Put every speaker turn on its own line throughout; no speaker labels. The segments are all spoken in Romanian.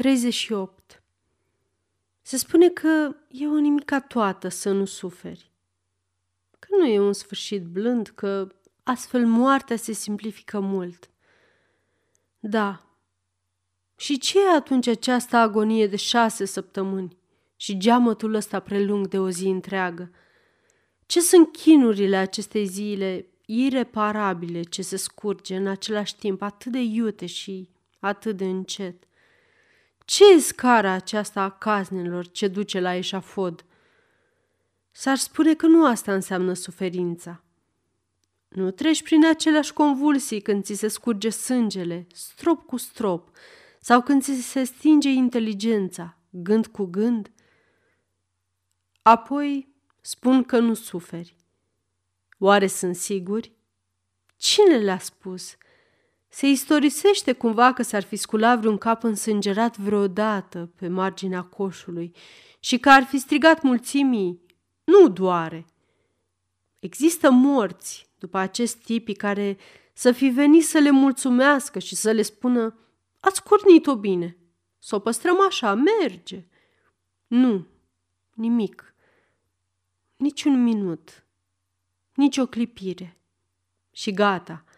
38. Se spune că e o nimica toată să nu suferi. Că nu e un sfârșit blând, că astfel moartea se simplifică mult. Da. Și ce e atunci această agonie de șase săptămâni și geamătul ăsta prelung de o zi întreagă? Ce sunt chinurile acestei zile ireparabile ce se scurge în același timp atât de iute și atât de încet? Ce e scara aceasta a caznelor ce duce la eșafod? S-ar spune că nu asta înseamnă suferința. Nu treci prin aceleași convulsii când ți se scurge sângele, strop cu strop, sau când ți se stinge inteligența, gând cu gând? Apoi spun că nu suferi. Oare sunt siguri? Cine le-a spus? Se istorisește cumva că s-ar fi sculat vreun cap însângerat vreodată pe marginea coșului și că ar fi strigat mulțimii, nu doare. Există morți după acest tipi care să fi venit să le mulțumească și să le spună ați cornit-o bine, să o păstrăm așa, merge. Nu, nimic, niciun minut, nici o clipire. Și gata –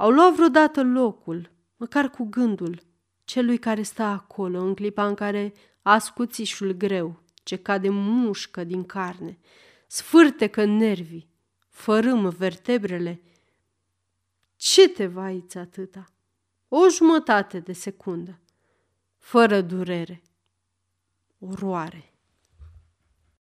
au luat vreodată locul, măcar cu gândul, celui care stă acolo în clipa în care ascuțișul greu, ce cade mușcă din carne, sfârtecă nervii, fărâm vertebrele. Ce te vaiți atâta? O jumătate de secundă, fără durere. Oroare.